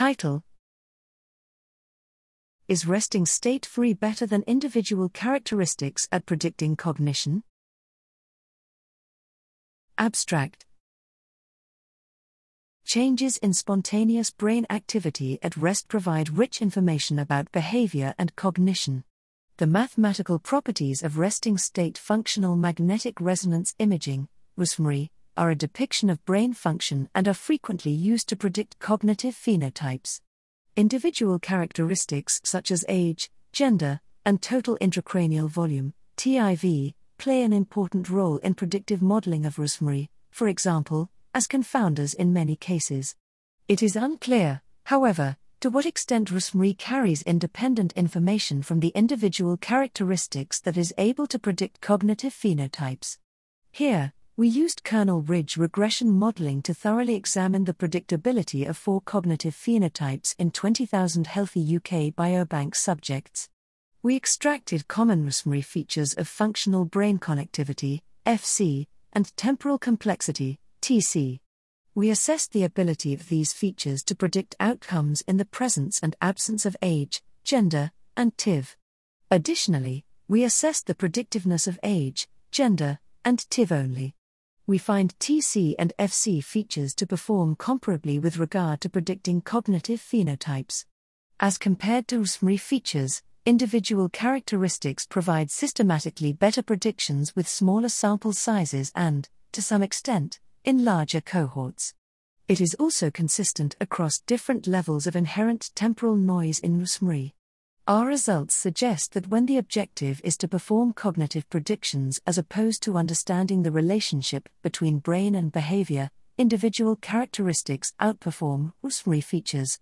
Title Is resting state fMRI better than individual characteristics at predicting cognition? Abstract Changes in spontaneous brain activity at rest provide rich information about behavior and cognition. The mathematical properties of resting state functional magnetic resonance imaging, RSFMRI, are a depiction of brain function and are frequently used to predict cognitive phenotypes. Individual characteristics such as age, gender, and total intracranial volume, TIV, play an important role in predictive modeling of RSFMRI, for example, as confounders in many cases. It is unclear, however, to what extent RSFMRI carries independent information from the individual characteristics that is able to predict cognitive phenotypes. Here, we used kernel ridge regression modeling to thoroughly examine the predictability of four cognitive phenotypes in 20,000 healthy UK biobank subjects. We extracted common RSFMRI features of functional brain connectivity, FC, and temporal complexity, TC. We assessed the ability of these features to predict outcomes in the presence and absence of age, gender, and TIV. Additionally, we assessed the predictiveness of age, gender, and TIV only. We find TC and FC features to perform comparably with regard to predicting cognitive phenotypes. As compared to RSFMRI features, individual characteristics provide systematically better predictions with smaller sample sizes and, to some extent, in larger cohorts. It is also consistent across different levels of inherent temporal noise in RSFMRI. Our results suggest that when the objective is to perform cognitive predictions as opposed to understanding the relationship between brain and behavior, individual characteristics outperform RSFMRI features.